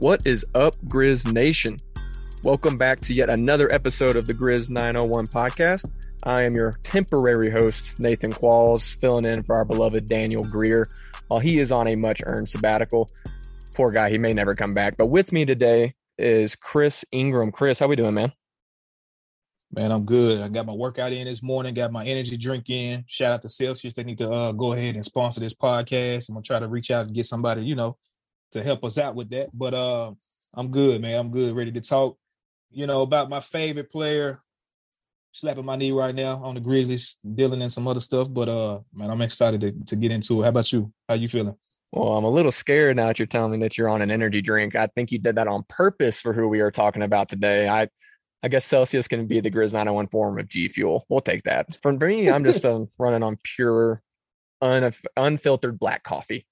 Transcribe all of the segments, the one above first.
What is up, Grizz Nation? Welcome back to yet another episode of the Grizz 901 podcast. I am your temporary host, Nathan Qualls, filling in for our beloved Daniel Greer while he is on a much earned sabbatical. Poor guy, he may never come back. But with me today is Chris Ingram. Chris, how are we doing, man? Man, I'm good. I got my workout in this morning, got my energy drink in. Shout out to Celsius. They need to uh, go ahead and sponsor this podcast. I'm gonna try to reach out and get somebody, you know, to help us out with that. But uh, I'm good, man. I'm good, ready to talk. You know, about my favorite player, slapping my knee right now on the Grizzlies, dealing in some other stuff. But uh, man, I'm excited to, to get into it. How about you? How you feeling? Well, I'm a little scared now that you're telling me that you're on an energy drink. I think you did that on purpose for who we are talking about today. I I guess Celsius can be the Grizz 901 form of G Fuel. We'll take that. For me, I'm just um, running on pure, un- unfiltered black coffee.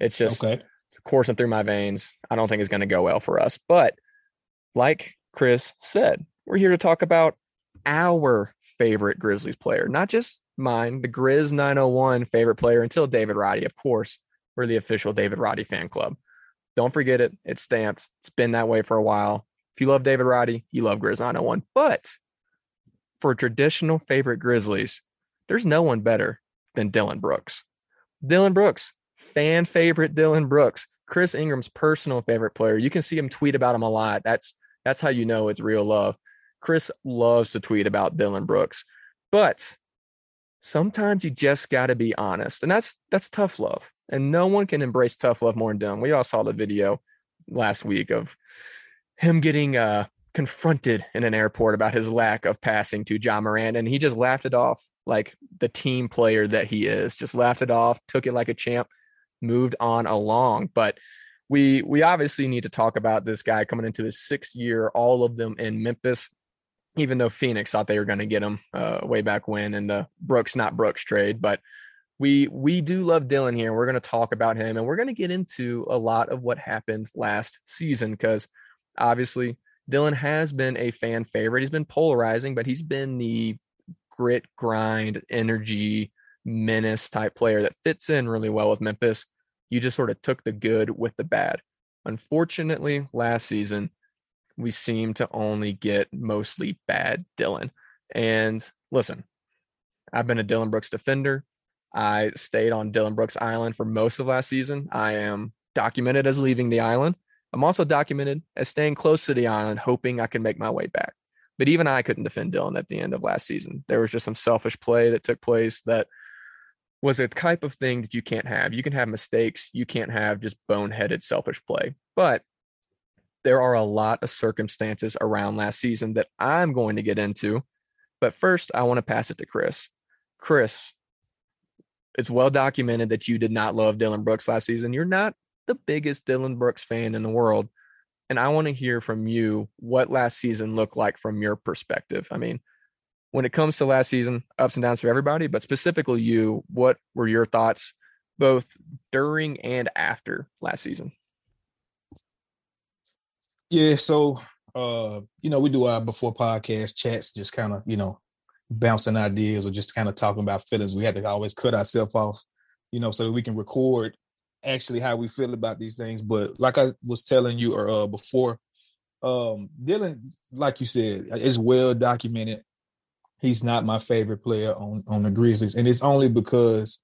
It's just Okay. Coursing through my veins. I don't think it's going to go well for us. But like Chris said, we're here to talk about our favorite Grizzlies player, not just mine, the Grizz 901 favorite player until David Roddy. Of course, we're the official David Roddy fan club. Don't forget it. It's stamped. It's been that way for a while. If you love David Roddy, you love Grizz 901. But for traditional favorite Grizzlies, there's no one better than Dillon Brooks. Dillon Brooks, fan favorite Dillon Brooks, Chris Ingram's personal favorite player. You can see him tweet about him a lot. That's that's how you know it's real love. Chris loves to tweet about Dillon Brooks. But sometimes you just got to be honest. And that's that's tough love. And no one can embrace tough love more than Dillon. We all saw the video last week of him getting uh confronted in an airport about his lack of passing to Ja Morant, and he just laughed it off like the team player that he is. Just laughed it off, took it like a champ, moved on along. But we we obviously need to talk about this guy coming into his sixth year, all of them in Memphis. Even though Phoenix thought they were going to get him uh, way back when in the Brooks not Brooks trade, but we we do love Dillon here. We're going to talk about him, and we're going to get into a lot of what happened last season because obviously Dillon has been a fan favorite. He's been polarizing, but he's been the grit, grind, energy, menace type player that fits in really well with Memphis. You just sort of took the good with the bad. Unfortunately, last season, we seem to only get mostly bad Dillon. And listen, I've been a Dillon Brooks defender. I stayed on Dillon Brooks Island for most of last season. I am documented as leaving the island. I'm also documented as staying close to the island, hoping I can make my way back. But even I couldn't defend Dillon at the end of last season. There was just some selfish play that took place that was a type of thing that you can't have. You can have mistakes, you can't have just boneheaded selfish play. But there are a lot of circumstances around last season that I'm going to get into. But first, I want to pass it to Chris. Chris, it's well documented that you did not love Dillon Brooks last season. You're not the biggest Dillon Brooks fan in the world. And I want to hear from you what last season looked like from your perspective. I mean, when it comes to last season, ups and downs for everybody, but specifically you, what were your thoughts both during and after last season? Yeah, so uh, you know, we do our before podcast chats, just kind of, you know, bouncing ideas or just kind of talking about feelings. We had to always cut ourselves off, you know, so that we can record actually how we feel about these things. But like I was telling you or uh, before, um, Dillon, like you said, is well documented. He's not my favorite player on on the Grizzlies, and it's only because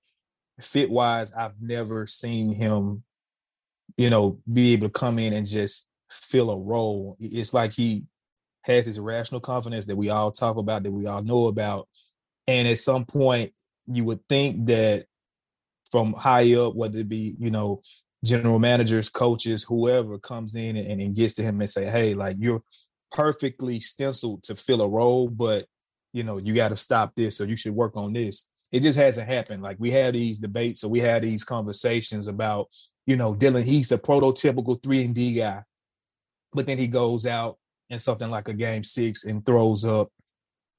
fit wise, I've never seen him, you know, be able to come in and just fill a role. It's like he has his rational confidence that we all talk about, that we all know about, and at some point, you would think that from high up, whether it be, you know, general managers, coaches, whoever comes in and, and gets to him and say, hey, like you're perfectly stenciled to fill a role, but you know, you got to stop this or you should work on this. It just hasn't happened. Like we had these debates or we had these conversations about, you know, Dillon, he's a prototypical three and D guy. but then he goes out in something like a game six and throws up.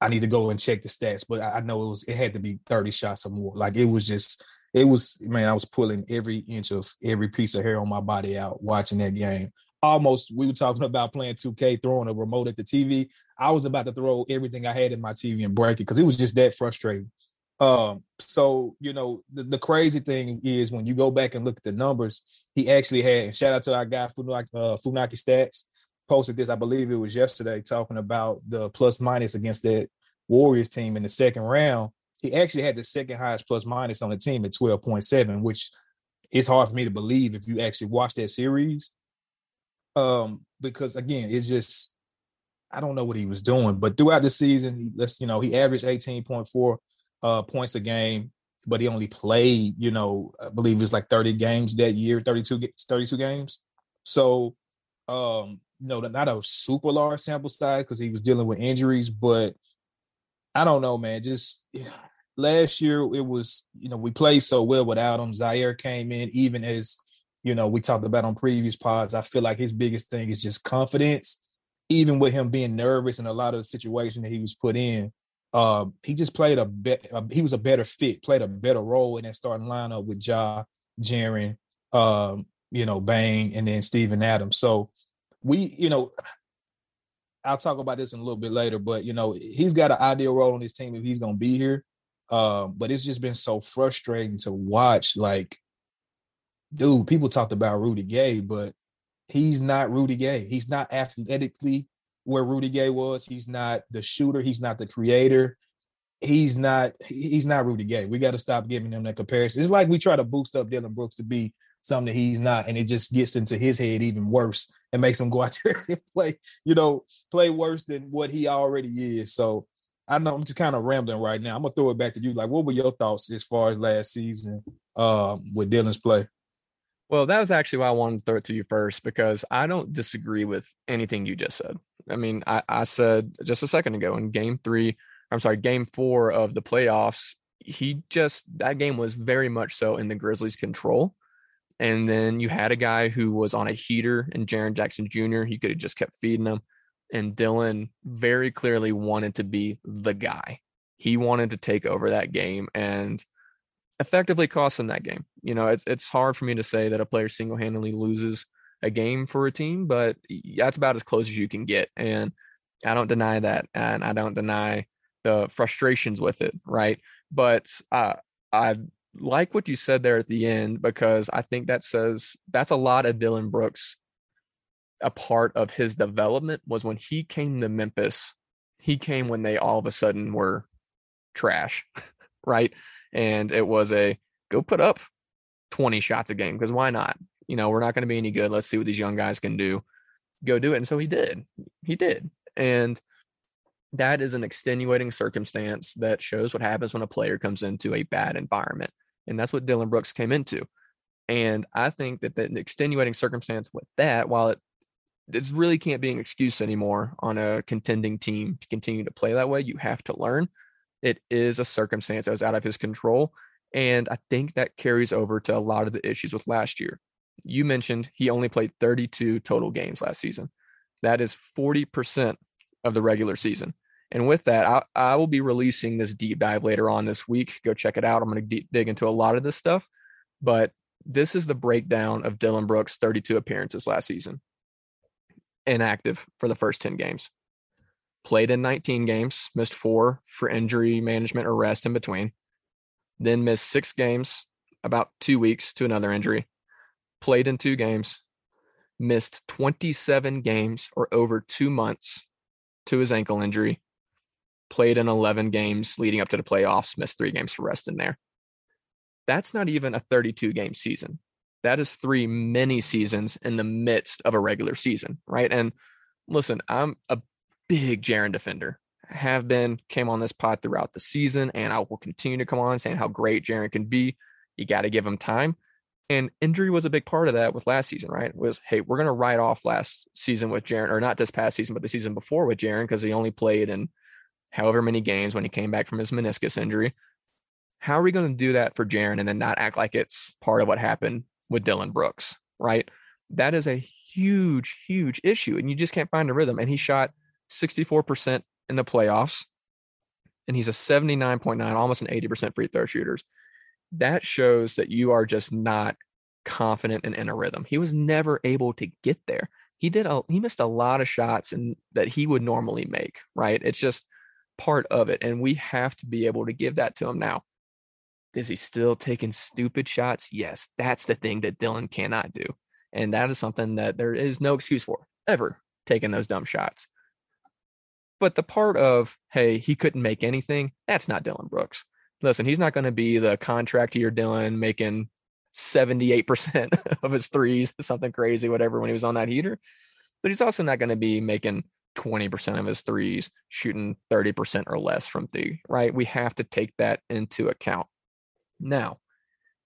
I need to go and check the stats, but I know it was it had to be 30 shots or more. Like it was just it was man, I was pulling every inch of every piece of hair on my body out watching that game. Almost we were talking about playing 2K, throwing a remote at the TV. I was about to throw everything I had in my TV and break it because it was just that frustrating. Um, so you know, the, the, crazy thing is when you go back and look at the numbers, he actually had shout out to our guy Funaki, uh, Funaki Stats posted this, I believe it was yesterday, talking about the plus minus against that Warriors team in the second round. He actually had the second highest plus minus on the team at 12.7, which is hard for me to believe if you actually watch that series. Um, because again, it's just I don't know what he was doing, but throughout the season, he, let's you know, he averaged 18.4 uh, points a game, but he only played, you know, I believe it was like 30 games that year, 32, 32 games. So, um, know, not a super large sample size because he was dealing with injuries, but I don't know, man. Just last year, it was, you know, we played so well without him. Ziaire came in, even as, you know, we talked about on previous pods. I feel like his biggest thing is just confidence, even with him being nervous in a lot of the situation that he was put in uh, he just played a bit. Uh, he was a better fit, played a better role in that starting lineup with Ja, Jaren, um, you know, Bane, and then Steven Adams. So we, you know, I'll talk about this in a little bit later, but you know, he's got an ideal role on this team if he's going to be here. Um, but it's just been so frustrating to watch. Like, dude, people talked about Rudy Gay, but he's not Rudy Gay. He's not athletically where Rudy Gay was. He's not the shooter. He's not the creator. He's not. He's not Rudy Gay. We got to stop giving him that comparison. It's like we try to boost up Dillon Brooks to be something that he's not, and it just gets into his head even worse and makes him go out there and play. You know, play worse than what he already is. So I know I'm just kind of rambling right now. I'm gonna throw it back to you. Like, what were your thoughts as far as last season um, with Dillon's play? Well, that was actually why I wanted to throw it to you first because I don't disagree with anything you just said. I mean, I, I said just a second ago in game three, I'm sorry, game four of the playoffs, he just, that game was very much so in the Grizzlies' control. And then you had a guy who was on a heater and Jaren Jackson Jr., he could have just kept feeding him. And Dillon very clearly wanted to be the guy. He wanted to take over that game and effectively cost them that game. You know, it's it's hard for me to say that a player single handedly loses a game for a team, but that's about as close as you can get. And I don't deny that. And I don't deny the frustrations with it. Right. But uh, I like what you said there at the end because I think that says that's a lot of Dillon Brooks. A part of his development was when he came to Memphis, he came when they all of a sudden were trash. right. And it was a go put up 20 shots a game because why not? you know, we're not going to be any good. Let's see what these young guys can do. Go do it. And so he did. He did. And that is an extenuating circumstance that shows what happens when a player comes into a bad environment. And that's what Dillon Brooks came into. And I think that the extenuating circumstance with that, while it it really can't be an excuse anymore on a contending team to continue to play that way, you have to learn. It is a circumstance that was out of his control. And I think that carries over to a lot of the issues with last year you mentioned he only played 32 total games last season. That is 40% of the regular season. And with that, I, I will be releasing this deep dive later on this week. Go check it out. I'm going to dig into a lot of this stuff. But this is the breakdown of Dillon Brooks' 32 appearances last season. Inactive for the first 10 games. Played in 19 games, missed four for injury management or rest in between. Then missed six games, about two weeks to another injury played in two games, missed 27 games or over two months to his ankle injury, played in 11 games leading up to the playoffs, missed three games for rest in there. That's not even a 32 game season. That is three mini seasons in the midst of a regular season, right? And listen, I'm a big Jaren defender. Have been, came on this pod throughout the season, and I will continue to come on saying how great Jaren can be. You got to give him time. And injury was a big part of that with last season, right? Was hey, we're gonna write off last season with Jaren, or not this past season, but the season before with Jaren, because he only played in however many games when he came back from his meniscus injury. How are we going to do that for Jaren and then not act like it's part of what happened with Dillon Brooks, right? That is a huge, huge issue. And you just can't find a rhythm. And he shot 64% in the playoffs. And he's a 79.9, almost an 80% free throw shooters. That shows that you are just not confident and in a rhythm. He was never able to get there. He did a, he missed a lot of shots and that he would normally make, right? It's just part of it. And we have to be able to give that to him now. Is he still taking stupid shots? Yes, that's the thing that Dillon cannot do. And that is something that there is no excuse for ever taking those dumb shots. But the part of, hey, he couldn't make anything, that's not Dillon Brooks. Listen, he's not going to be the contract year Dillon making 78% of his threes, something crazy, whatever, when he was on that heater. But he's also not going to be making 20% of his threes, shooting 30% or less from three, right? We have to take that into account. Now,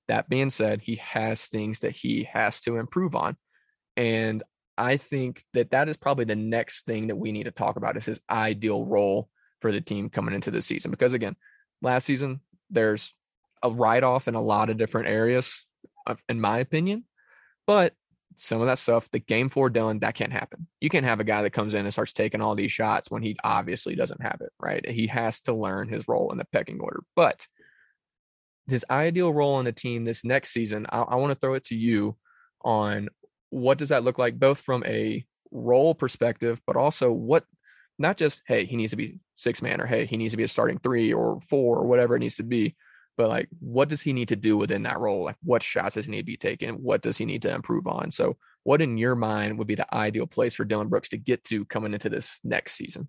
that being said, he has things that he has to improve on. And I think that that is probably the next thing that we need to talk about is his ideal role for the team coming into the season. Because again, last season, there's a write off in a lot of different areas, uh, in my opinion. But some of that stuff, the game four Dillon, that can't happen. You can't have a guy that comes in and starts taking all these shots when he obviously doesn't have it, right? He has to learn his role in the pecking order. But his ideal role on the team this next season, I, I want to throw it to you on what does that look like, both from a role perspective, but also what not just hey he needs to be six man or hey he needs to be a starting three or four or whatever it needs to be but like what does he need to do within that role like what shots does he need to be taken what does he need to improve on so what in your mind would be the ideal place for dillon brooks to get to coming into this next season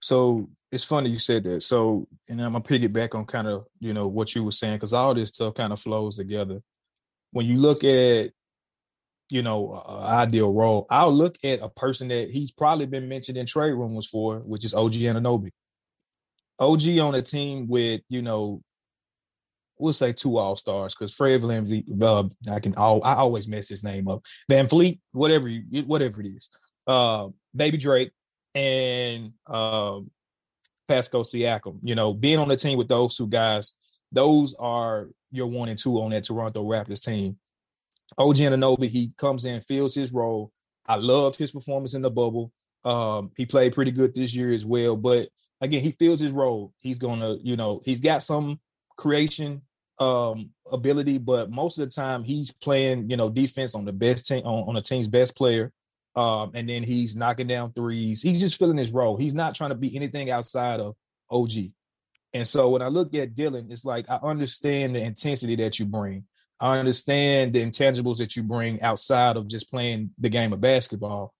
so it's funny you said that. So, and I'm gonna piggyback on kind of you know what you were saying because all this stuff kind of flows together. When you look at you know uh, ideal role, I'll look at a person that he's probably been mentioned in trade rumors for, which is OG Anunoby. OG on a team with you know we'll say two all stars because Fred VanVleet, uh, I can all I always mess his name up. VanVleet, whatever you whatever it is. Uh, Baby Drake, and um, Pascal Siakam. You know, being on the team with those two guys, those are your one and two on that Toronto Raptors team. OG Anunoby, he comes in, fills his role. I loved his performance in the bubble. Um, he played pretty good this year as well. But again, he fills his role. He's gonna, you know, he's got some creation um ability, but most of the time he's playing, you know, defense on the best team on, on the team's best player. Um, and then he's knocking down threes. He's just filling his role. He's not trying to be anything outside of OG. And so when I look at Dillon, it's like I understand the intensity that you bring. I understand the intangibles that you bring outside of just playing the game of basketball.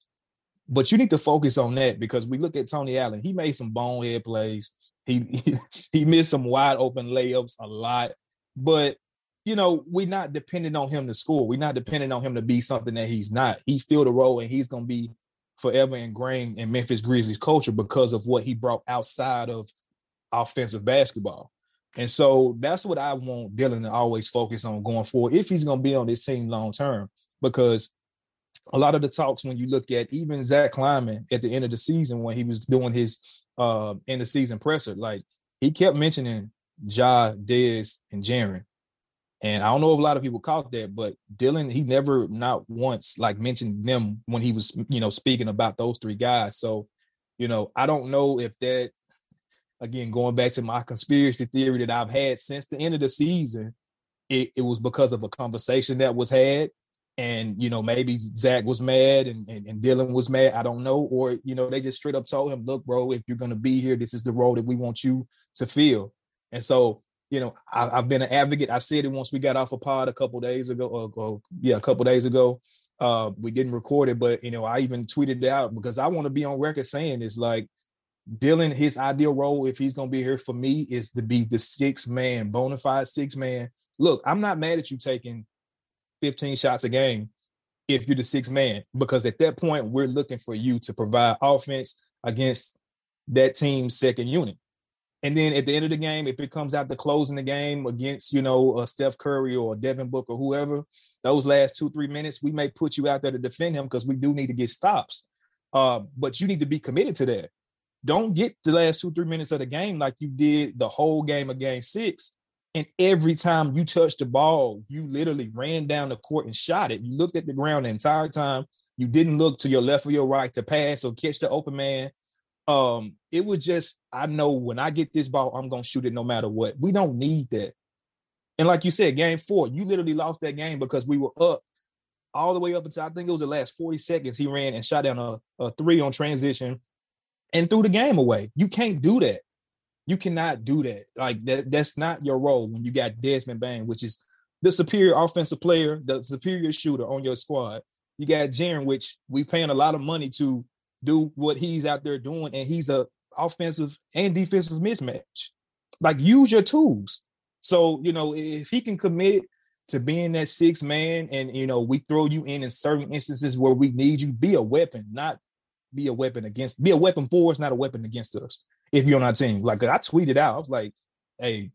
But you need to focus on that because we look at Tony Allen. He made some bonehead plays. He he, he missed some wide open layups a lot. But you know, we're not dependent on him to score. We're not dependent on him to be something that he's not. He filled a role and he's going to be forever ingrained in Memphis Grizzlies culture because of what he brought outside of offensive basketball. And so that's what I want Dillon to always focus on going forward if he's going to be on this team long term. Because a lot of the talks, when you look at even Zach Kleiman at the end of the season when he was doing his uh end of season presser, like he kept mentioning Ja, Dez, and Jaren. And I don't know if a lot of people caught that, but Dillon, he never not once like mentioned them when he was, you know, speaking about those three guys. So, you know, I don't know if that again, going back to my conspiracy theory that I've had since the end of the season, it, it was because of a conversation that was had. And, you know, maybe Zach was mad and, and, and Dillon was mad. I don't know. Or, you know, they just straight up told him, look, bro, if you're going to be here, this is the role that we want you to fill. And so you know, I, have been an advocate. I said it once we got off a pod a couple days ago, or, or yeah, a couple days ago. Uh, we didn't record it, but you know, I even tweeted it out because I want to be on record saying it's like Dillon, his ideal role, if he's gonna be here for me, is to be the six man, bona fide six man. Look, I'm not mad at you taking 15 shots a game if you're the six man, because at that point, we're looking for you to provide offense against that team's second unit. And then at the end of the game, if it comes out to closing the game against, you know, uh, Steph Curry or Devin Booker or whoever, those last two, three minutes, we may put you out there to defend him because we do need to get stops. Uh, but you need to be committed to that. Don't get the last two, three minutes of the game like you did the whole game of game six And every time you touched the ball, you literally ran down the court and shot it. You looked at the ground the entire time. You didn't look to your left or your right to pass or catch the open man. Um, it was just, I know when I get this ball, I'm gonna shoot it no matter what. We don't need that. And like you said, game four, you literally lost that game because we were up all the way up until I think it was the last 40 seconds. He ran and shot down a, a three on transition and threw the game away. You can't do that. You cannot do that. Like that, that's not your role when you got Desmond Bane, which is the superior offensive player, the superior shooter on your squad. You got Jaren, which we paying a lot of money to do what he's out there doing, and he's a offensive and defensive mismatch. Like use your tools. So you know if he can commit to being that six man, and you know we throw you in in certain instances where we need you, be a weapon, not be a weapon against, be a weapon for us, not a weapon against us. If you're on our team, like I tweeted out, I was like, "Hey,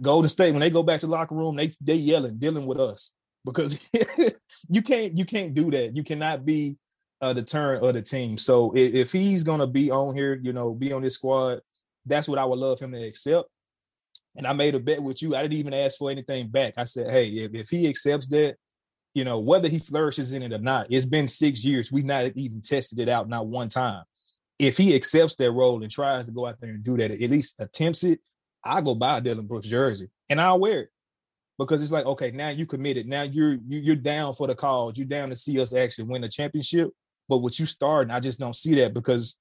Golden State when they go back to the locker room, they they yelling, dealing with us because you can't you can't do that. You cannot be a deterrent of the team. So if, if he's gonna be on here, you know, be on this squad, that's what I would love him to accept. And I made a bet with you. I didn't even ask for anything back. I said, hey, if, if he accepts that, you know, whether he flourishes in it or not, it's been six years. We've not even tested it out, not one time. If he accepts that role and tries to go out there and do that, at least attempts it, I'll go buy a Dillon Brooks jersey and I'll wear it. Because it's like, okay, now you committed. Now you're you're down for the cause. You're down to see us actually win a championship. But what you starting, I just don't see that because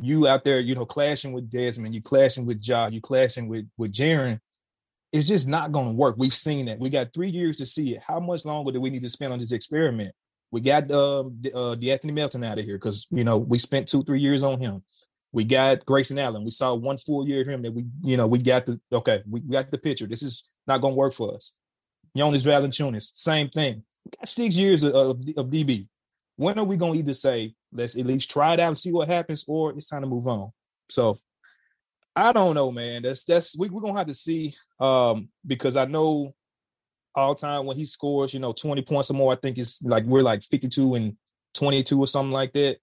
you out there, you know, clashing with Desmond, you clashing with Ja, you clashing with with Jaren, it's just not going to work. We've seen that. We got three years to see it. How much longer do we need to spend on this experiment? We got um, uh, De'Anthony Melton out of here because you know we spent two three years on him. We got Grayson Allen. We saw one full year of him that we you know we got the okay we got the picture. This is not going to work for us. Jonas Valanciunas, same thing. We got six years of, of, of DB. When are we going to either say let's at least try it out and see what happens, or it's time to move on? So I don't know, man. That's that's we, we're gonna have to see. Um, because I know all time when he scores, you know, 20 points or more, I think it's like we're like 52 and 22 or something like that.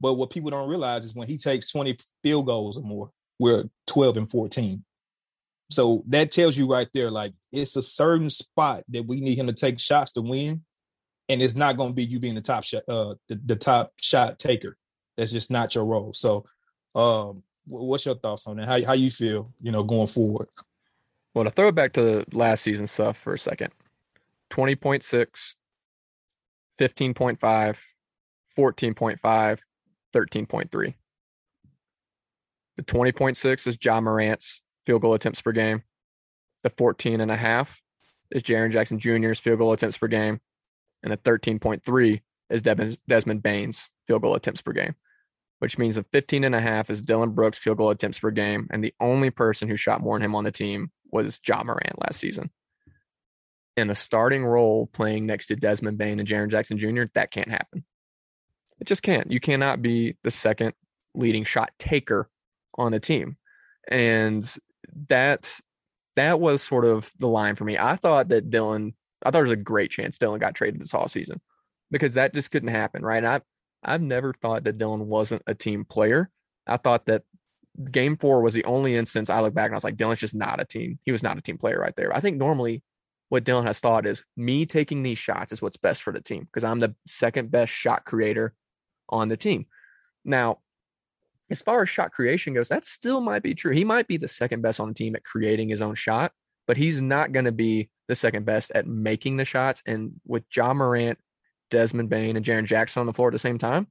But what people don't realize is when he takes 20 field goals or more, we're 12 and 14. So that tells you right there, like it's a certain spot that we need him to take shots to win. And it's not going to be you being the top shot, uh, the, the top shot taker. That's just not your role. So um, what's your thoughts on that? How how you feel, you know, going forward? Well, to throw it back to last season stuff for a second 20.6, 15.5, 14.5, 13.3. The 20.6 is Ja Morant's field goal attempts per game. The 14 and a half is Jaren Jackson Jr.'s field goal attempts per game. And the 13.3 is Desmond Bane's field goal attempts per game which means a 15 and a half is Dillon Brooks field goal attempts per game. And the only person who shot more than him on the team was Ja Morant last season. In a starting role playing next to Desmond Bane and Jaren Jackson Jr., that can't happen. It just can't. You cannot be the second leading shot taker on a team. And that that was sort of the line for me. I thought that Dillon, I thought there was a great chance Dillon got traded this all season because that just couldn't happen, right? And I I've never thought that Dillon wasn't a team player. I thought that game four was the only instance I look back and I was like, Dillon's just not a team. He was not a team player right there. I think normally what Dillon has thought is me taking these shots is what's best for the team because I'm the second best shot creator on the team. Now, as far as shot creation goes, that still might be true. He might be the second best on the team at creating his own shot, but he's not going to be the second best at making the shots. And with Ja Morant Desmond Bane and Jaren Jackson on the floor at the same time,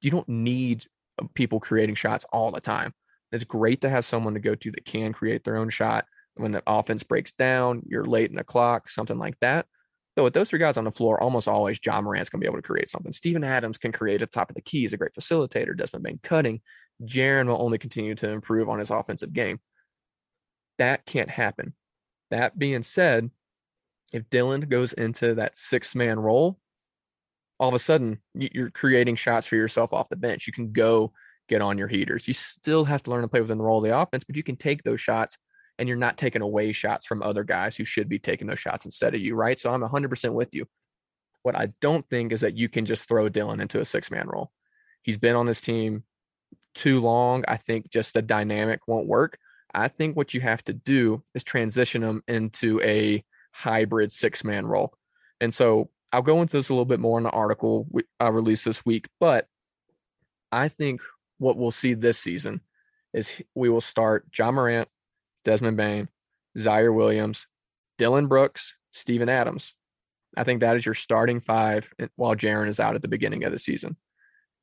you don't need uh, people creating shots all the time. It's great to have someone to go to that can create their own shot when the offense breaks down, you're late in the clock, something like that. So with those three guys on the floor, almost always Ja Morant's gonna be able to create something. Steven Adams can create at the top of the key. He's a great facilitator. Desmond Bane cutting. Jaren will only continue to improve on his offensive game. That can't happen. That being said, if Dillon goes into that six man role, all of a sudden you're creating shots for yourself off the bench. You can go get on your heaters. You still have to learn to play within the role of the offense, but you can take those shots and you're not taking away shots from other guys who should be taking those shots instead of you, right? So I'm 100% with you. What I don't think is that you can just throw Dillon into a six man role. He's been on this team too long. I think just the dynamic won't work. I think what you have to do is transition him into a hybrid six man role. And so I'll go into this a little bit more in the article I released this week, but I think what we'll see this season is we will start Ja Morant, Desmond Bane, Ziaire Williams, Dillon Brooks, Steven Adams. I think that is your starting five while Jaren is out at the beginning of the season.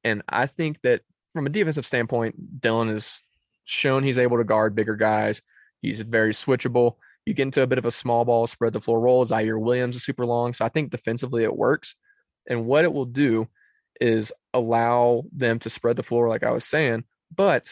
And I think that from a defensive standpoint, Dillon has shown he's able to guard bigger guys. He's very switchable. You get into a bit of a small ball, spread the floor role. Ziaire Williams is super long. So I think defensively it works. And what it will do is allow them to spread the floor, like I was saying. But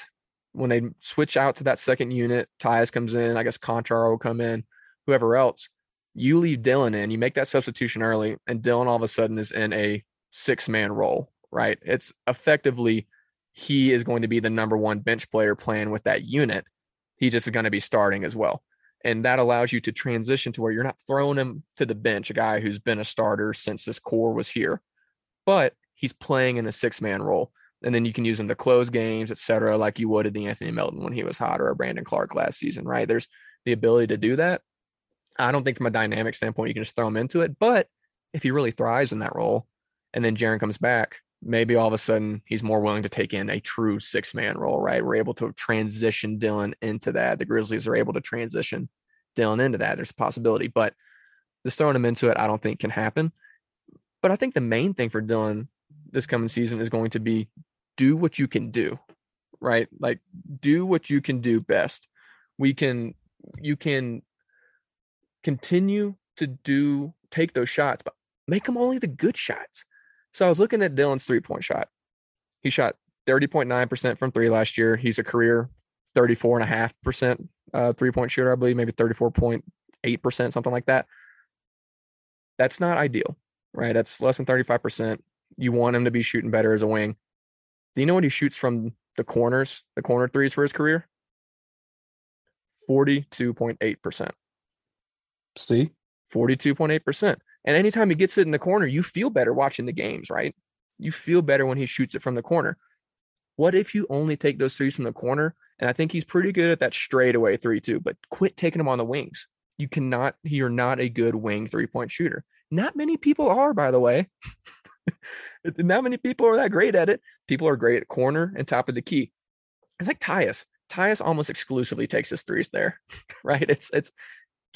when they switch out to that second unit, Tyus comes in, I guess Konchar will come in, whoever else, you leave Dillon in, you make that substitution early, and Dillon all of a sudden is in a six man role, right? It's effectively he is going to be the number one bench player playing with that unit. He just is going to be starting as well. And that allows you to transition to where you're not throwing him to the bench, a guy who's been a starter since this core was here, but he's playing in a six man role. And then you can use him to close games, et cetera, like you would at De'Anthony Melton when he was hot or a Brandon Clarke last season, right? There's the ability to do that. I don't think from a dynamic standpoint you can just throw him into it, but if he really thrives in that role and then Jaren comes back, maybe all of a sudden he's more willing to take in a true six man role, right? We're able to transition Dillon into that. The Grizzlies are able to transition Dillon into that. There's a possibility, but just throwing him into it, I don't think can happen. But I think the main thing for Dillon this coming season is going to be do what you can do, right? Like do what you can do best. We can, you can continue to do, take those shots, but make them only the good shots so I was looking at Dillon's three point shot. He shot 30.9% from three last year. He's a career 34.5% uh, three point shooter, I believe, maybe 34.8%, something like that. That's not ideal, right? That's less than 35%. You want him to be shooting better as a wing. Do you know what he shoots from the corners, the corner threes for his career? 42.8%. See? 42.8%. And anytime he gets it in the corner, you feel better watching the games, right? You feel better when he shoots it from the corner. What if you only take those threes from the corner? And I think he's pretty good at that straightaway three, too, but quit taking them on the wings. You cannot, you're not a good wing three point shooter. Not many people are, by the way. not many people are that great at it. People are great at corner and top of the key. It's like Tyus. Tyus almost exclusively takes his threes there, right? It's it's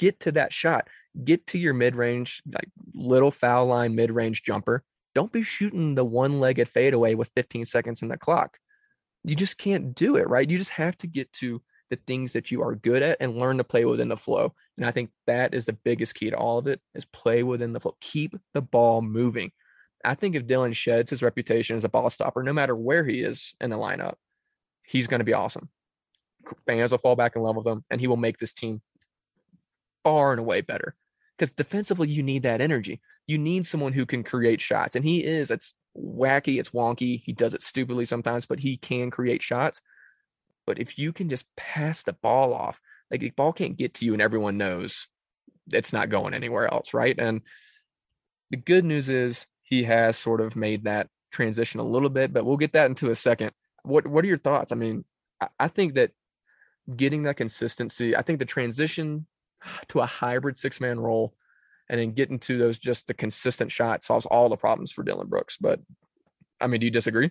get to that shot. Get to your mid-range like little foul line mid-range jumper. Don't be shooting the one-legged fadeaway with 15 seconds in the clock. You just can't do it right? You just have to get to the things that you are good at and learn to play within the flow. And i think that is the biggest key to all of it is play within the flow. Keep the ball moving. I think if Dillon sheds his reputation as a ball stopper. No matter where he is in the lineup he's going to be awesome. Fans will fall back in love with him and he will make this team far and away better because defensively you need that energy. You need someone who can create shots, and he is. It's wacky, it's wonky. He does it stupidly sometimes, but he can create shots. But if you can just pass the ball off, like the ball can't get to you, and everyone knows it's not going anywhere else, right? And the good news is he has sort of made that transition a little bit, but we'll get that into a second. What What are your thoughts? I mean, I, I think that getting that consistency, I think the transition to a hybrid six man role and then getting to those just the consistent shot solves all the problems for Dillon Brooks. But I mean, do you disagree?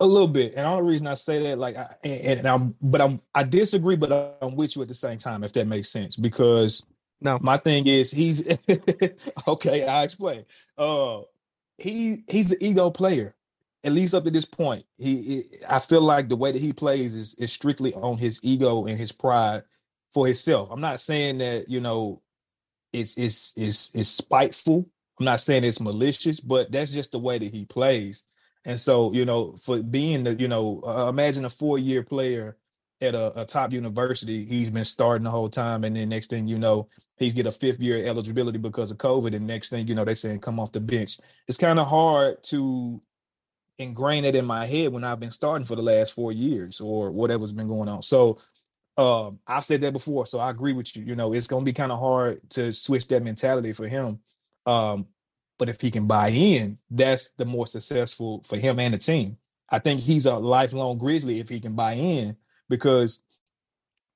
A little bit, and all the only reason I say that, like, I, and, and I'm, but I'm, I disagree, but I'm with you at the same time, if that makes sense. Because no, my thing is, he's okay. I explain. Uh, he he's an ego player, at least up to this point. He, he, I feel like the way that he plays is is strictly on his ego and his pride for himself. I'm not saying that you know it's it's it's it's spiteful. I'm not saying it's malicious, but that's just the way that he plays. And so, you know, for being the, you know, uh, imagine a four year player at a, a, top university, he's been starting the whole time, and then next thing you know, he's get a fifth year eligibility because of COVID, and next thing you know, they saying come off the bench. It's kind of hard to ingrain it in my head when I've been starting for the last four years or whatever's been going on. So um, I've said that before, so I agree with you. You know, it's to be kind of hard to switch that mentality for him. Um, but if he can buy in, that's the more successful for him and the team. I think he's a lifelong Grizzly if he can buy in because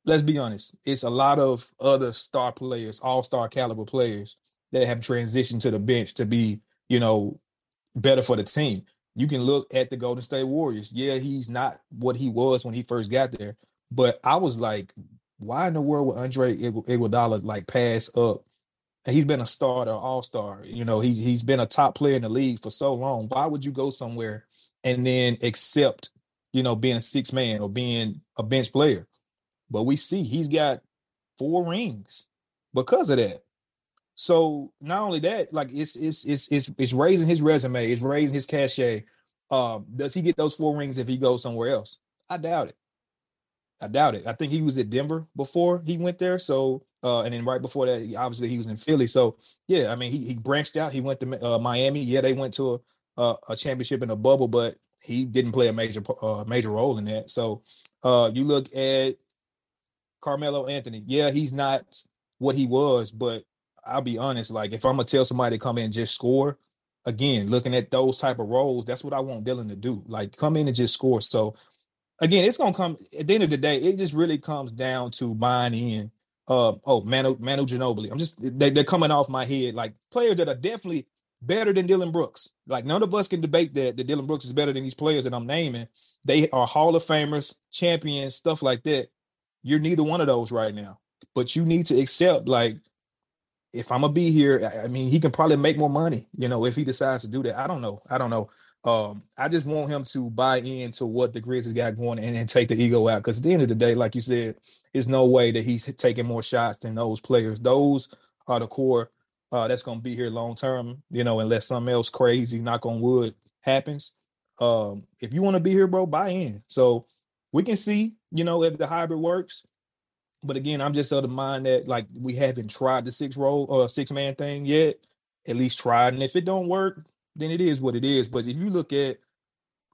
let's be honest, it's a lot of other star players, all star caliber players that have transitioned to the bench to be, you know, better for the team. You can look at the Golden State Warriors. Yeah, he's not what he was when he first got there, but I was like, why in the world would Andre Iguodala like pass up? And he's been a starter, all star. You know, he's he's been a top player in the league for so long. Why would you go somewhere and then accept, you know, being six man or being a bench player? But we see he's got four rings because of that. So not only that, like it's it's it's it's, it's raising his resume, it's raising his cachet. Um, does he get those four rings if he goes somewhere else? I doubt it. I doubt it. I think he was at Denver before he went there. So, uh, and then right before that, obviously he was in Philly. So, yeah, I mean, he, he branched out. He went to uh, Miami. Yeah, they went to a, a, a championship in a bubble, but he didn't play a major uh, major role in that. So, uh, you look at Carmelo Anthony. Yeah, he's not what he was, but I'll be honest. Like, if I'm gonna tell somebody to come in and just score, again, looking at those type of roles, that's what I want Dillon to do. Like, come in and just score. So, again, it's gonna come at the end of the day. It just really comes down to buying in. Uh, oh, Manu Manu Ginobili. I'm just they, they're coming off my head like players that are definitely better than Dillon Brooks. Like none of us can debate that that Dillon Brooks is better than these players that I'm naming. They are Hall of Famers, champions, stuff like that. You're neither one of those right now, but you need to accept like if I'm gonna be here, I mean, he can probably make more money, you know, if he decides to do that. I don't know. I don't know. Um, I just want him to buy into what the Grizzlies got going and, and take the ego out. Because at the end of the day, like you said, there's no way that he's taking more shots than those players. Those are the core uh, that's going to be here long term. You know, unless something else crazy, knock on wood, happens. Um, if you want to be here, bro, buy in. So we can see, you know, if the hybrid works. But again, I'm just of the mind that like we haven't tried the six role or uh, six man thing yet. At least tried, and if it don't work, then it is what it is. But if you look at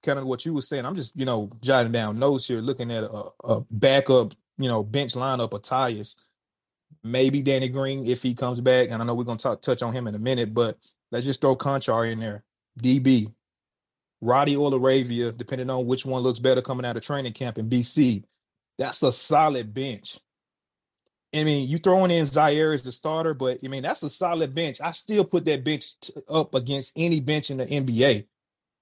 kind of what you were saying, I'm just, you know, jotting down notes here, looking at a, a backup, you know, bench lineup of Tyus. Maybe Danny Green if he comes back. And I know we're gonna talk touch on him in a minute, but let's just throw Konchar in there. DB, Roddy or LaRavia, depending on which one looks better coming out of training camp in BC. That's a solid bench. I mean, you throwing in Ziaire as the starter, but I mean that's a solid bench. I still put that bench t- up against any bench in the NBA.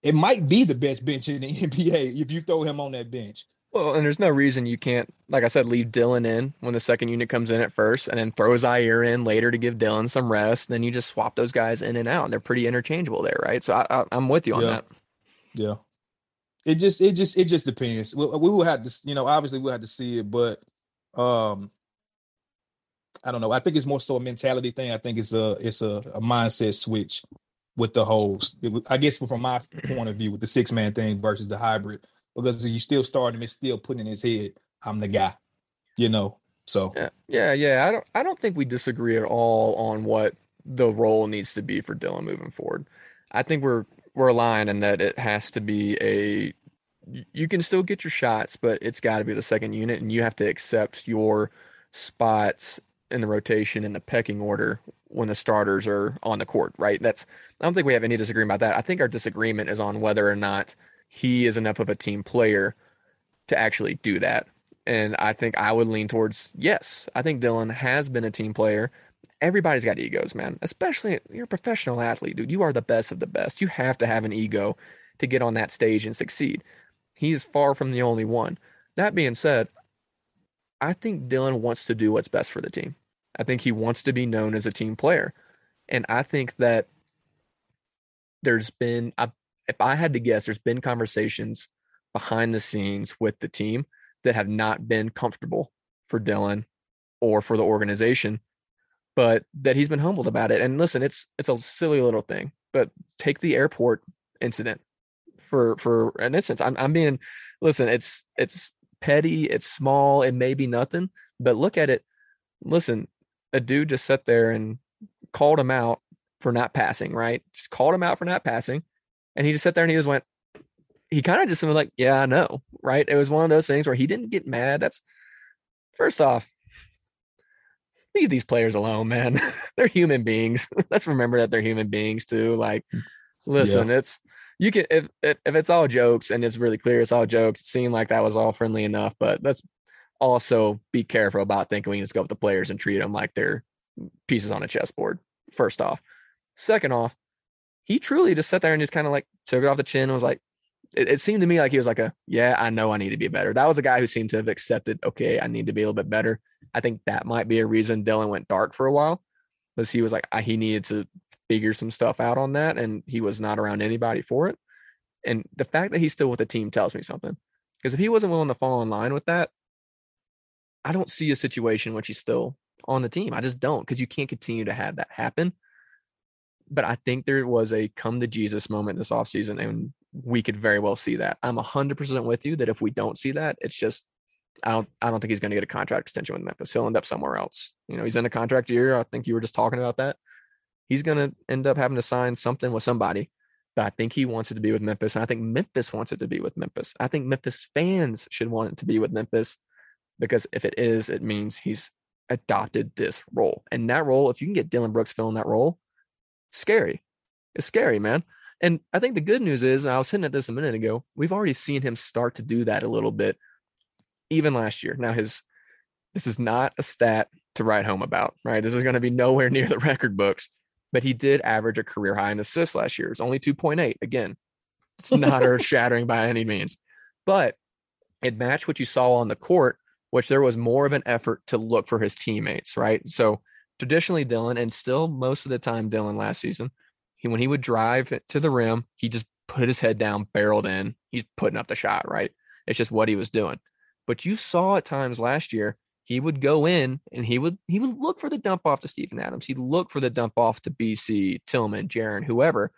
It might be the best bench in the NBA if you throw him on that bench. Well, and there's no reason you can't, like I said, leave Dillon in when the second unit comes in at first, and then throw Ziaire in later to give Dillon some rest. Then you just swap those guys in and out. They're pretty interchangeable there, right? So I, am with you on yeah. that. Yeah. It just, it just, it just depends. We, we will have to, you know, obviously we'll have to see it, but um I don't know. I think it's more so a mentality thing. I think it's a it's a, a mindset switch with the whole. I guess from my point of view, with the six man thing versus the hybrid, because you still starting, it's still putting in his head, I'm the guy, you know. So yeah, yeah, yeah. I don't I don't think we disagree at all on what the role needs to be for Dillon moving forward. I think we're we're aligned in that it has to be a you can still get your shots, but it's got to be the second unit, and you have to accept your spots in the rotation in the pecking order when the starters are on the court, right? That's I don't think we have any disagreement about that. I think our disagreement is on whether or not he is enough of a team player to actually do that. And I think I would lean towards yes. I think Dillon has been a team player. Everybody's got egos, man. Especially you're a professional athlete, dude. You are the best of the best. You have to have an ego to get on that stage and succeed. He is far from the only one. That being said, I think Dillon wants to do what's best for the team. I think he wants to be known as a team player. And I think that there's been, if I had to guess, there's been conversations behind the scenes with the team that have not been comfortable for Dillon or for the organization, but that he's been humbled about it. And listen, it's it's a silly little thing, but take the airport incident for for an instance. I'm I'm being listen, it's it's petty, it's small, it may be nothing, but look at it. Listen, a dude just sat there and called him out for not passing, right? Just called him out for not passing. And he just sat there and he just went, he kind of just went like, yeah, I know, right? It was one of those things where he didn't get mad. That's first off, leave these players alone, man. they're human beings. Let's remember that they're human beings too. Like, listen, yeah. it's you can if if it's all jokes and it's really clear it's all jokes. It seemed like that was all friendly enough, but let's also be careful about thinking we just go with the players and treat them like they're pieces on a chessboard. First off, second off, he truly just sat there and just kind of like took it off the chin and was like, it, it, seemed to me like he was like a, yeah, I know I need to be better. That was a guy who seemed to have accepted, okay, I need to be a little bit better. I think that might be a reason dillon went dark for a while, was he was like, he needed to figure some stuff out on that, and he was not around anybody for it. And the fact that he's still with the team tells me something. Because if he wasn't willing to fall in line with that, I don't see a situation in which he's still on the team. I just don't, because you can't continue to have that happen. But I think there was a come to Jesus moment this offseason, and we could very well see that. I'm 100% with you that if we don't see that, it's just I don't I don't think he's going to get a contract extension with Memphis. He'll end up somewhere else. You know, he's in a contract year. I think you were just talking about that. He's going to end up having to sign something with somebody. But I think he wants it to be with Memphis, and I think Memphis wants it to be with Memphis. I think Memphis fans should want it to be with Memphis because if it is, it means he's adopted this role. And that role, if you can get Dillon Brooks filling that role, scary. It's scary, man. And I think the good news is, I was hitting at this a minute ago, we've already seen him start to do that a little bit, even last year. Now, his this is not a stat to write home about, right? This is going to be nowhere near the record books, but he did average a career high in assists last year. It's only 2.8. Again, it's not earth shattering by any means, but it matched what you saw on the court, which there was more of an effort to look for his teammates, right? So traditionally, Dillon, and still most of the time, Dillon last season, he, when he would drive to the rim, he just put his head down, barreled in. He's putting up the shot, right? It's just what he was doing. But you saw at times last year, he would go in and he would he would look for the dump off to Steven Adams. He'd look for the dump off to BC, Tillman, Jaren, whoever.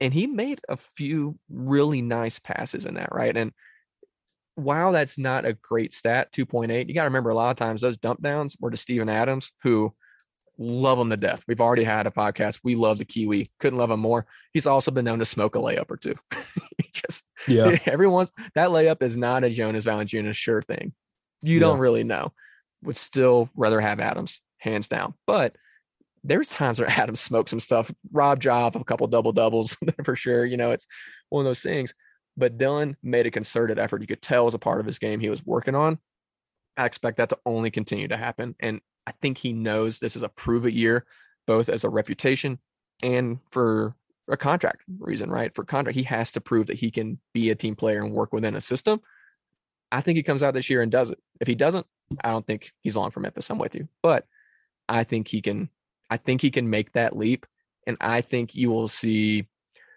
And he made a few really nice passes in that, right? And while that's not a great stat, 2.8, you got to remember a lot of times those dump downs were to Steven Adams, who love him to death. We've already had a podcast. We love the Kiwi. Couldn't love him more. He's also been known to smoke a layup or two. just yeah. Everyone's that layup is not a Jonas Valanciunas sure thing. You yeah. don't really know. Would still rather have Adams, hands down. But there's times where Adams smoked some stuff. Rob Job a couple double doubles for sure. You know, it's one of those things. But Dillon made a concerted effort. You could tell as a part of his game he was working on. I expect that to only continue to happen. And I think he knows this is a prove it year, both as a reputation and for a contract reason, right? For contract, he has to prove that he can be a team player and work within a system. I think he comes out this year and does it. If he doesn't, I don't think he's long for Memphis. I'm with you, but I think he can. I think he can make that leap, and I think you will see.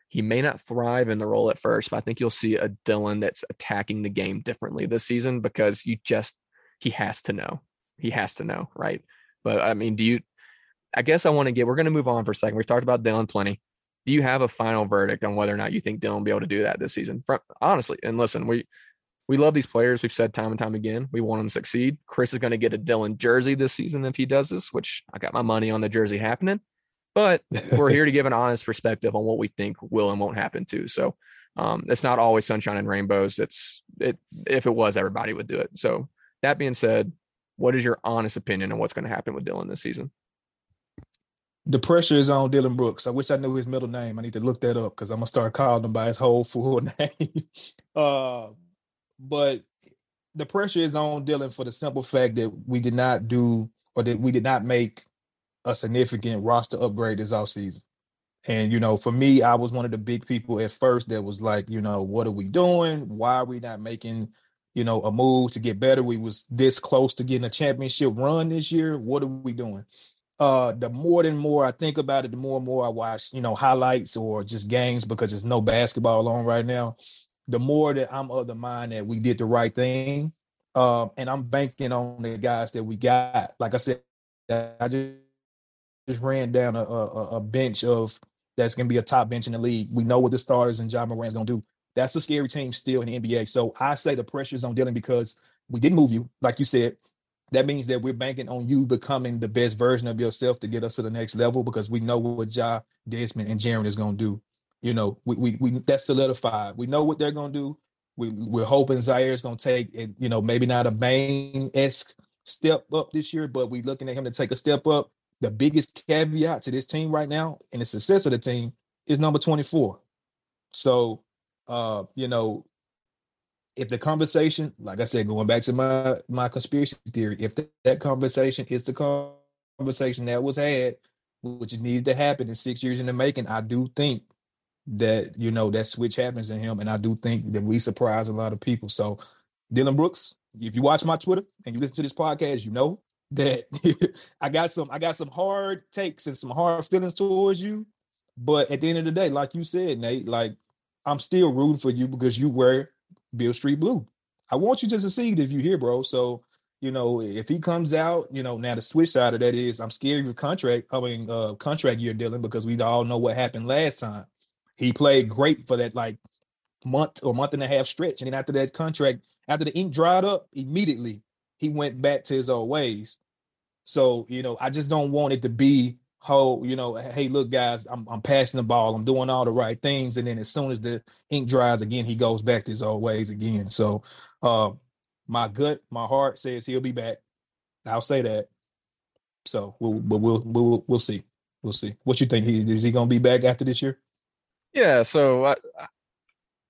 He may not thrive in the role at first, but I think you'll see a Dillon that's attacking the game differently this season because you just he has to know he has to know, right? But I mean, do you? I guess I want to get. We're going to move on for a second. We've talked about Dillon plenty. Do you have a final verdict on whether or not you think Dillon will be able to do that this season? From, honestly, and listen, we we love these players. We've said time and time again, we want them to succeed. Chris is going to get a Dillon jersey this season if he does this, which I got my money on the jersey happening. But we're here to give an honest perspective on what we think will and won't happen too. So um, it's not always sunshine and rainbows. It's it if it was, everybody would do it. So that being said, what is your honest opinion on what's going to happen with Dillon this season? The pressure is on Dillon Brooks. I wish I knew his middle name. I need to look that up because I'm gonna start calling him by his whole full name. uh, but the pressure is on Dillon for the simple fact that we did not do or that we did not make a significant roster upgrade this offseason. And you know, for me, I was one of the big people at first that was like, you know, what are we doing? Why are we not making you know, a move to get better. We was this close to getting a championship run this year. What are we doing? Uh, the more and more I think about it, the more and more I watch, you know, highlights or just games because there's no basketball on right now. The more that I'm of the mind that we did the right thing, um, and I'm banking on the guys that we got. Like I said, I just just ran down a, a, a bench of that's going to be a top bench in the league. We know what the starters and Ja Morant's going to do. That's a scary team still in the NBA. So I say the pressure is on Dillon because we didn't move you, like you said. That means that we're banking on you becoming the best version of yourself to get us to the next level because we know what Ja, Desmond, and Jaren is going to do. You know, we, we we that's solidified. We know what they're going to do. We we're hoping going to take it. You know, maybe not a Bane esque step up this year, but we're looking at him to take a step up. The biggest caveat to this team right now and the success of the team is number 24. So, uh, you know, if the conversation, like I said, going back to my my conspiracy theory, if that, that conversation is the conversation that was had, which needed to happen in six years in the making, I do think that you know that switch happens in him, and I do think that we surprise a lot of people. So, Dillon Brooks, if you watch my Twitter and you listen to this podcast, you know that I got some I got some hard takes and some hard feelings towards you. But at the end of the day, like you said, Nate, like I'm still rooting for you because you wear Beale Street Blue. I want you to succeed if you here, bro. So, you know, if he comes out, you know, now the switch side of that is I'm scared of contract, I mean, uh, contract year Dillon because we all know what happened last time. He played great for that like month or month and a half stretch. And then after that contract, after the ink dried up, immediately he went back to his old ways. So, you know, I just don't want it to be whole, you know, hey, look, guys, I'm, I'm passing the ball, I'm doing all the right things. And then as soon as the ink dries again, he goes back to his old ways again. So uh my gut, my heart says he'll be back. I'll say that. So we'll but we'll we'll we'll see. We'll see. What you think? He is he gonna be back after this year? Yeah. So I,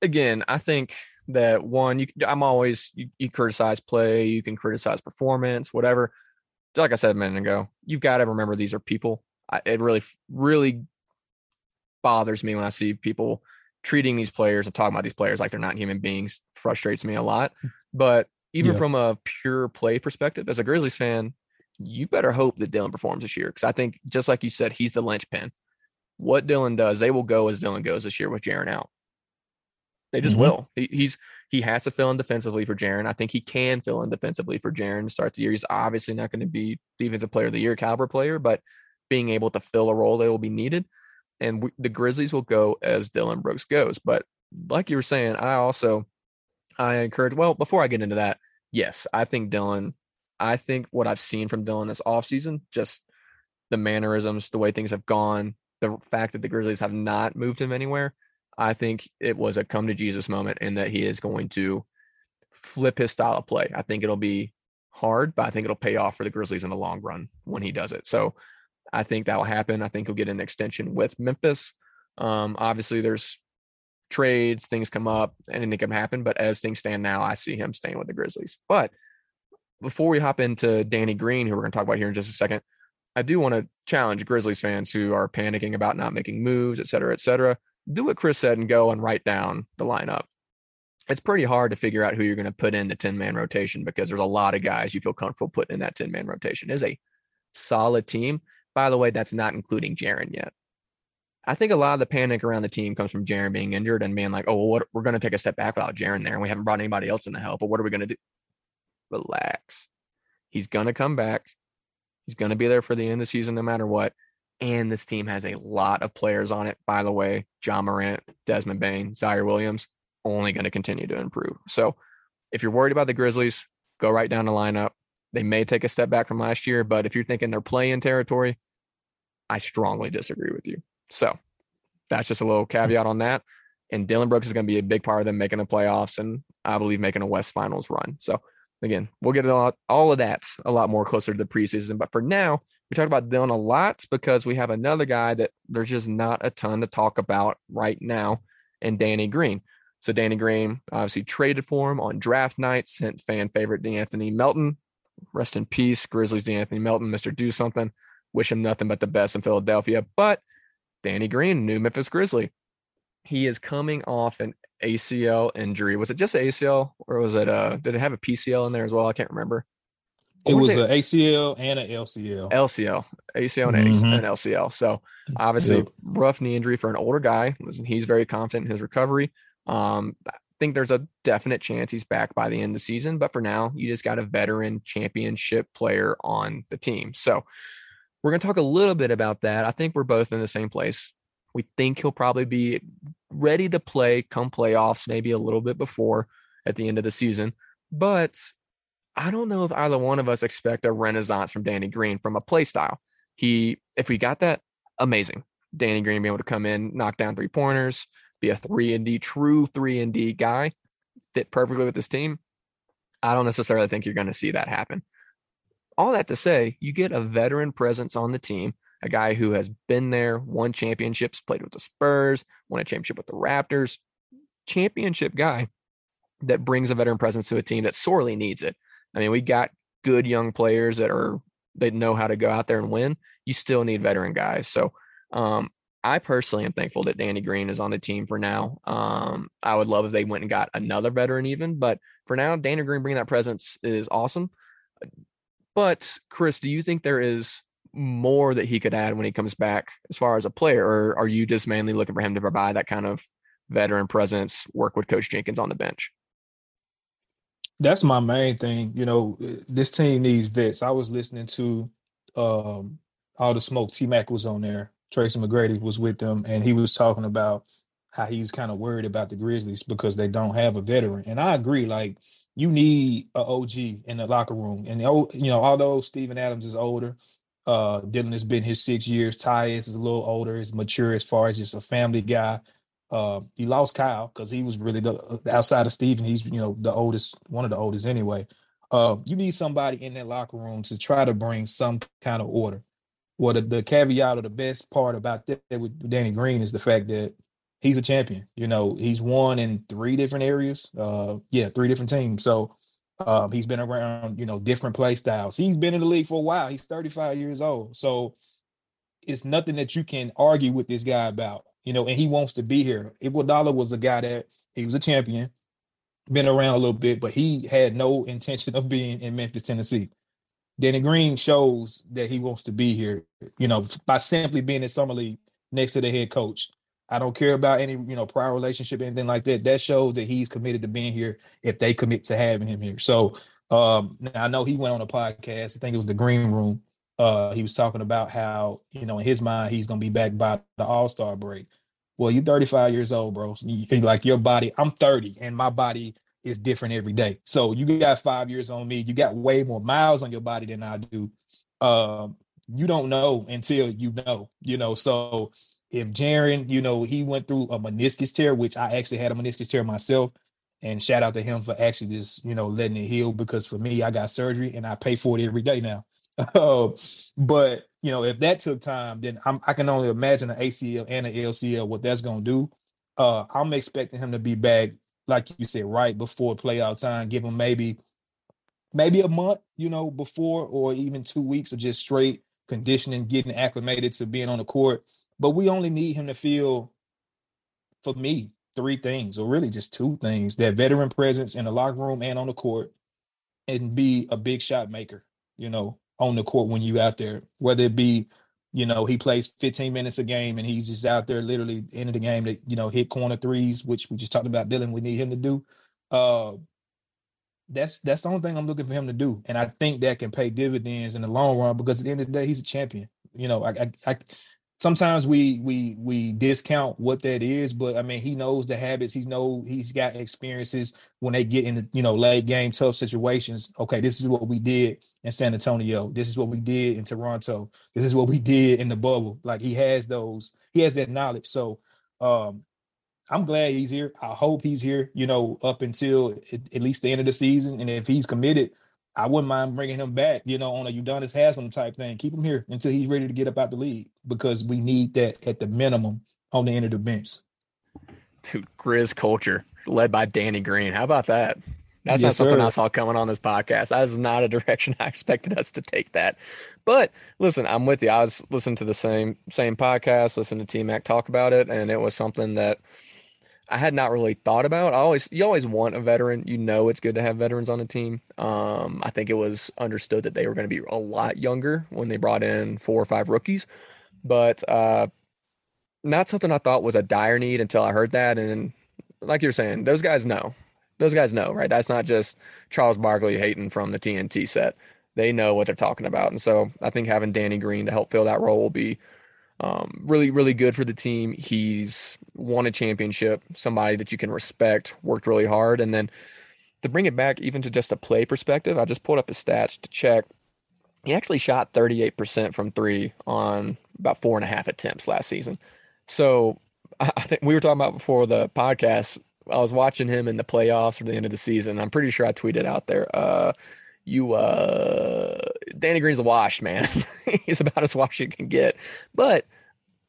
again, I think that one, you I'm always you, you criticize play, you can criticize performance, whatever. Like I said a minute ago, you've got to remember these are people. I, it really, really bothers me when I see people treating these players and talking about these players like they're not human beings. Frustrates me a lot. Mm. But even yeah. from a pure play perspective, as a Grizzlies fan, you better hope that Dillon performs this year because I think, just like you said, he's the linchpin. What Dillon does, they will go as Dillon goes this year with Jaren out. They just mm-hmm. will. He, he's he has to fill in defensively for Jaren. I think he can fill in defensively for Jaren to start the year. He's obviously not going to be defensive player of the year caliber player, but being able to fill a role that will be needed. And we, the Grizzlies will go as Dillon Brooks goes. But like you were saying, I also I encourage. Well, before I get into that, yes, I think Dillon. I think what I've seen from Dillon this offseason, just the mannerisms, the way things have gone, the fact that the Grizzlies have not moved him anywhere. I think it was a come to Jesus moment and that he is going to flip his style of play. I think it'll be hard, but I think it'll pay off for the Grizzlies in the long run when he does it. So I think that will happen. I think he'll get an extension with Memphis. Um, obviously, there's trades, things come up, anything can happen. But as things stand now, I see him staying with the Grizzlies. But before we hop into Danny Green, who we're going to talk about here in just a second, I do want to challenge Grizzlies fans who are panicking about not making moves, et cetera, et cetera do what Chris said and go and write down the lineup. It's pretty hard to figure out who you're going to put in the 10 man rotation because there's a lot of guys you feel comfortable putting in that 10 man rotation. Is a solid team. By the way, that's not including Jaren yet. I think a lot of the panic around the team comes from Jaren being injured and being like, oh, well, what, we're going to take a step back without Jaren there. And we haven't brought anybody else in to help. But what are we going to do? Relax. He's going to come back. He's going to be there for the end of the season no matter what. And this team has a lot of players on it. By the way, Ja Morant, Desmond Bane, Ziaire Williams, only going to continue to improve. So if you're worried about the Grizzlies, go right down the lineup. They may take a step back from last year, but if you're thinking they're play-in territory, I strongly disagree with you. So that's just a little caveat on that. And Dillon Brooks is going to be a big part of them making the playoffs and I believe making a West Finals run. So again, we'll get all, all of that a lot more closer to the preseason. But for now, we talked about Dillon a lot because we have another guy that there's just not a ton to talk about right now, and Danny Green. So Danny Green obviously traded for him on draft night, sent fan favorite De'Anthony Melton. Rest in peace, Grizzlies De'Anthony Melton, Mr. Do Something. Wish him nothing but the best in Philadelphia. But Danny Green, new Memphis Grizzly. He is coming off an ACL injury. Was it just ACL or was it uh did it have a PCL in there as well? I can't remember. It was an ACL and an LCL. LCL, ACL and, mm-hmm. LCL. So obviously, yep. rough knee injury for an older guy. He's very confident in his recovery. Um, I think there's a definite chance he's back by the end of the season. But for now, you just got a veteran championship player on the team. So we're going to talk a little bit about that. I think we're both in the same place. We think he'll probably be ready to play come playoffs, maybe a little bit before at the end of the season. But I don't know if either one of us expect a renaissance from Danny Green from a play style. He, if we got that, amazing. Danny Green being able to come in, knock down three pointers, be a three and D, true three and D guy, fit perfectly with this team. I don't necessarily think you're going to see that happen. All that to say, you get a veteran presence on the team a guy who has been there, won championships, played with the Spurs, won a championship with the Raptors, championship guy that brings a veteran presence to a team that sorely needs it. I mean, we got good young players that are they know how to go out there and win. You still need veteran guys. So um, I personally am thankful that Danny Green is on the team for now. Um, I would love if they went and got another veteran even, but for now, Danny Green bringing that presence is awesome. But Chris, do you think there is more that he could add when he comes back as far as a player, or are you just mainly looking for him to provide that kind of veteran presence, work with Coach Jenkins on the bench? That's my main thing. You know, this team needs vets. I was listening to um, all the smoke. T Mac was on there. Tracy McGrady was with them, and he was talking about how he's kind of worried about the Grizzlies because they don't have a veteran. And I agree. Like you need a OG in the locker room. And you know, although Steven Adams is older, uh, Dillon has been here six years. Tyus is a little older, is mature as far as just a family guy. Uh, he lost Kyle because he was really the uh, outside of Steven, he's you know the oldest, one of the oldest anyway. Uh, you need somebody in that locker room to try to bring some kind of order. Well, the, the caveat or the best part about that with Danny Green is the fact that he's a champion. You know, he's won in three different areas. Uh, yeah, three different teams. So um, he's been around, you know, different play styles. He's been in the league for a while. He's 35 years old. So it's nothing that you can argue with this guy about, you know, and he wants to be here. Iguodala was a guy that he was a champion, been around a little bit, but he had no intention of being in Memphis, Tennessee. Danny Green shows that he wants to be here, you know, by simply being in summer league next to the head coach. I don't care about any, you know, prior relationship, anything like that. That shows that he's committed to being here if they commit to having him here. So um I know he went on a podcast, I think it was the Green Room. Uh he was talking about how, you know, in his mind, he's gonna be back by the all-star break. Well, you're 35 years old, bro. You, like your body, I'm 30, and my body is different every day. So you got five years on me. You got way more miles on your body than I do. Um, you don't know until you know, you know. So if Jaren, you know, he went through a meniscus tear, which I actually had a meniscus tear myself. And shout out to him for actually just, you know, letting it heal because for me, I got surgery and I pay for it every day now. Uh, but you know, if that took time, then I'm, i can only imagine an ACL and an LCL what that's gonna do. Uh, I'm expecting him to be back, like you said, right before playoff time. Give him maybe, maybe a month, you know, before or even two weeks of just straight conditioning, getting acclimated to being on the court but we only need him to feel, for me, three things, or really just two things: that veteran presence in the locker room and on the court, and be a big shot maker. You know, on the court when you out there, whether it be, you know, he plays 15 minutes a game and he's just out there literally end of the game that, you know hit corner threes, which we just talked about Dillon, We need him to do. Uh, that's that's the only thing I'm looking for him to do, and I think that can pay dividends in the long run because at the end of the day, he's a champion. You know, I I, I sometimes we we we discount what that is but i mean he knows the habits. He know he's got experiences when they get in the you know late game tough situations. Okay this is what we did in san antonio. This is what we did in toronto. This is what we did in the bubble. Like he has those he has that knowledge. So um i'm glad he's here. I hope he's here you know up until at, at least the end of the season. And if he's committed I wouldn't mind bringing him back, you know, on a Udonis Haslem type thing. Keep him here until he's ready to get up out the league because we need that at the minimum on the end of the bench. Dude, Grizz culture led by Danny Green. How about that? That's yes, not something sir. I saw coming on this podcast. That is not a direction I expected us to take that. But listen, I'm with you. I was listening to the same same podcast, listening to T Mac talk about it, and it was something that – I had not really thought about. I always you always want a veteran. You know it's good to have veterans on the team. Um, I think it was understood that they were going to be a lot younger when they brought in four or five rookies, but uh, not something I thought was a dire need until I heard that. And like you're saying, those guys know. Those guys know, right? That's not just Charles Barkley hating from the TNT set. They know what they're talking about, and so I think having Danny Green to help fill that role will be um, really, really good for the team. He's won a championship, somebody that you can respect, worked really hard. And then to bring it back even to just a play perspective, I just pulled up his stats to check. He actually shot 38% from three on about four and a half attempts last season. So I think we were talking about before the podcast. I was watching him in the playoffs or the end of the season. I'm pretty sure I tweeted out there. Uh, you uh Danny Green's a wash, man. He's about as washed you can get. But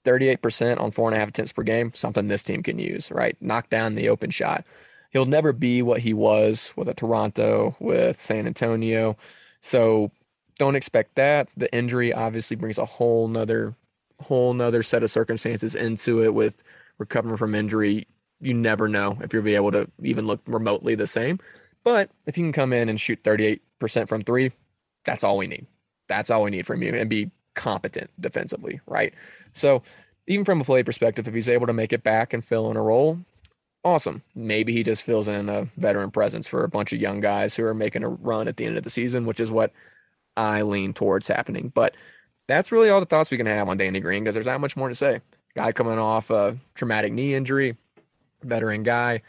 38% on four and a half attempts per game, something this team can use, right? Knock down the open shot. He'll never be what he was with a Toronto, with San Antonio. So don't expect that. The injury obviously brings a whole nother whole nother set of circumstances into it with recovering from injury. You never know if you'll be able to even look remotely the same. But if you can come in and shoot 38% from three, that's all we need. That's all we need from you and be competent defensively, right? So even from a play perspective, if he's able to make it back and fill in a role, awesome. Maybe he just fills in a veteran presence for a bunch of young guys who are making a run at the end of the season, which is what I lean towards happening. But that's really all the thoughts we can have on Danny Green because there's not much more to say. Guy coming off a traumatic knee injury, veteran guy.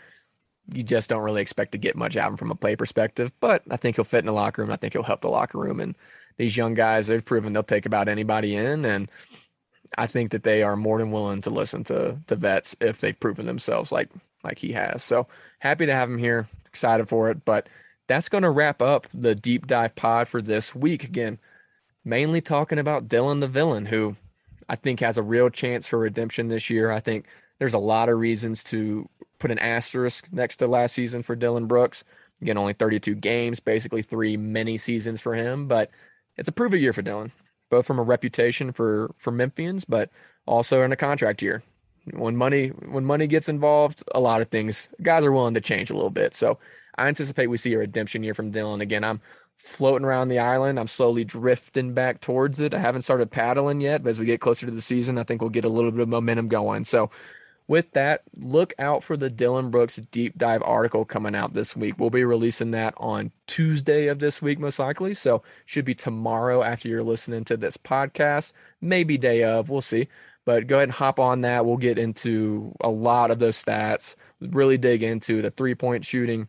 You just don't really expect to get much out of him from a play perspective, but I think he'll fit in the locker room. I think he'll help the locker room. And these young guys, they've proven they'll take about anybody in. And I think that they are more than willing to listen to to vets if they've proven themselves like like he has. So happy to have him here. Excited for it. But that's going to wrap up the deep dive pod for this week. Again, mainly talking about Dillon the villain, who I think has a real chance for redemption this year. I think there's a lot of reasons to put an asterisk next to last season for Dillon Brooks. Again, only 32 games, basically three mini seasons for him, but it's a prove it year for Dillon, both from a reputation for for Memphians, but also in a contract year. When money when money gets involved, a lot of things guys are willing to change a little bit. So I anticipate we see a redemption year from Dillon. Again, I'm floating around the island. I'm slowly drifting back towards it. I haven't started paddling yet, but as we get closer to the season, I think we'll get a little bit of momentum going. So, with that, look out for the Dillon Brooks deep dive article coming out this week. We'll be releasing that on Tuesday of this week, most likely. So, should be tomorrow after you're listening to this podcast, maybe day of. We'll see. But go ahead and hop on that. We'll get into a lot of those stats, really dig into the three point shooting,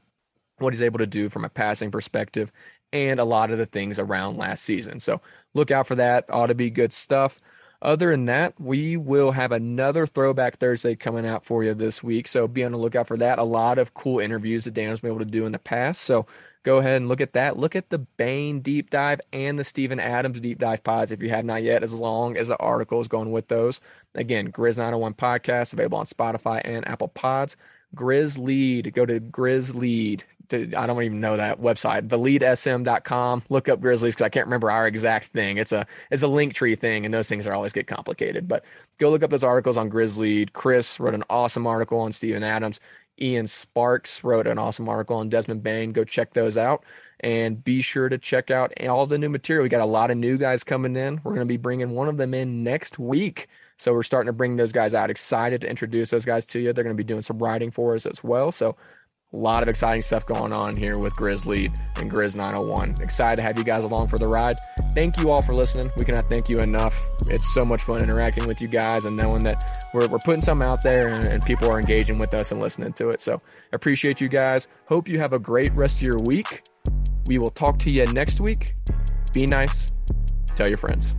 what he's able to do from a passing perspective, and a lot of the things around last season. So look out for that. Ought to be good stuff. Other than that, we will have another Throwback Thursday coming out for you this week. So be on the lookout for that. A lot of cool interviews that Dan's been able to do in the past. So go ahead and look at that. Look at the Bane deep dive and the Steven Adams deep dive pods if you have not yet, as long as the article is going with those. Again, Grizz 901 podcast available on Spotify and Apple Pods. Grizz Lead, go to Grizz Lead I don't even know that website, theleadsm.com. Look up Grizzlies because I can't remember our exact thing. It's a it's a link tree thing, and those things are always get complicated. But go look up those articles on Grizzly. Chris wrote an awesome article on Steven Adams. Ian Sparks wrote an awesome article on Desmond Bane. Go check those out. And be sure to check out all the new material. We got a lot of new guys coming in. We're going to be bringing one of them in next week. So we're starting to bring those guys out. Excited to introduce those guys to you. They're going to be doing some writing for us as well. So a lot of exciting stuff going on here with Grizzly and Grizz 901. Excited to have you guys along for the ride. Thank you all for listening. We cannot thank you enough. It's so much fun interacting with you guys and knowing that we're, we're putting something out there and, and people are engaging with us and listening to it. So appreciate you guys. Hope you have a great rest of your week. We will talk to you next week. Be nice. Tell your friends.